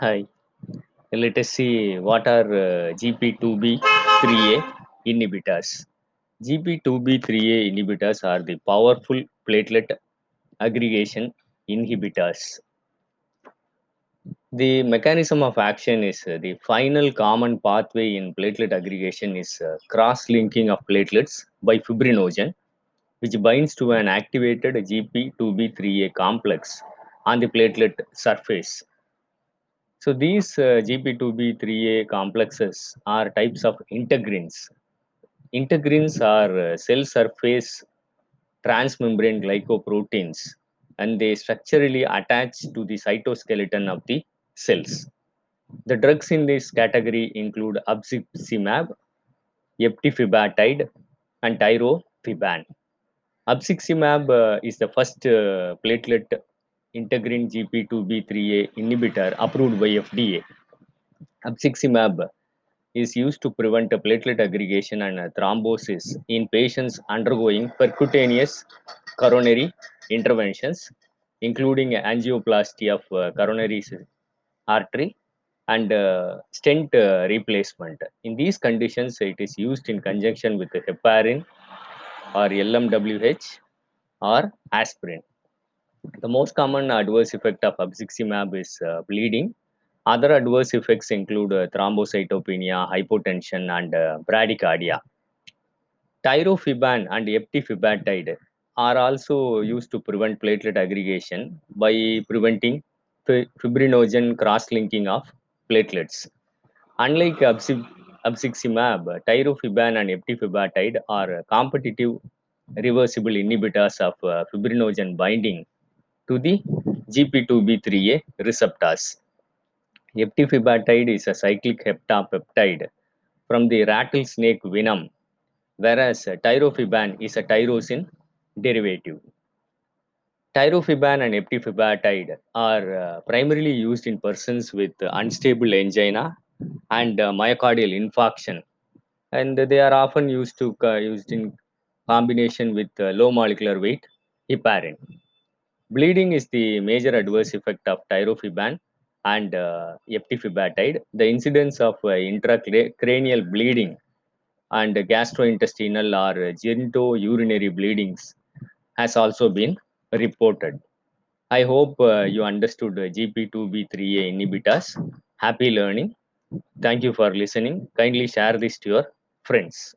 Hi. Let us see what are uh, GP2B3A inhibitors. GP2B3A inhibitors are the powerful platelet aggregation inhibitors. The mechanism of action is uh, the final common pathway in platelet aggregation is uh, cross-linking of platelets by fibrinogen, which binds to an activated GP2B3A complex on the platelet surface so these uh, GP2B3A complexes are types of integrins. Integrins are uh, cell surface transmembrane glycoproteins and they structurally attach to the cytoskeleton of the cells. The drugs in this category include abciximab, eptifibatide, and tirofiban. Abciximab uh, is the first uh, platelet integrin GP2B3A inhibitor approved by FDA. Abciximab is used to prevent platelet aggregation and thrombosis in patients undergoing percutaneous coronary interventions, including angioplasty of uh, coronary artery and uh, stent uh, replacement. In these conditions, it is used in conjunction with heparin or LMWH or aspirin. The most common adverse effect of abciximab is uh, bleeding. Other adverse effects include uh, thrombocytopenia, hypotension, and uh, bradycardia. Tirofiban and eptifibatide are also used to prevent platelet aggregation by preventing fibrinogen cross-linking of platelets. Unlike abciximab, tirofiban and eptifibatide are competitive reversible inhibitors of uh, fibrinogen binding to the GP2B3A receptors. Eptifibatide is a cyclic heptapeptide from the rattlesnake venom, whereas tirofiban is a tyrosine derivative. Tirofiban and eptifibatide are uh, primarily used in persons with unstable angina and uh, myocardial infarction, and they are often used to uh, used in combination with low molecular weight heparin. Bleeding is the major adverse effect of tirofiban and uh, eptifibatide. The incidence of uh, intracranial bleeding and gastrointestinal or genitourinary bleedings has also been reported. I hope uh, you understood GP2B3A inhibitors. Happy learning. Thank you for listening. Kindly share this to your friends.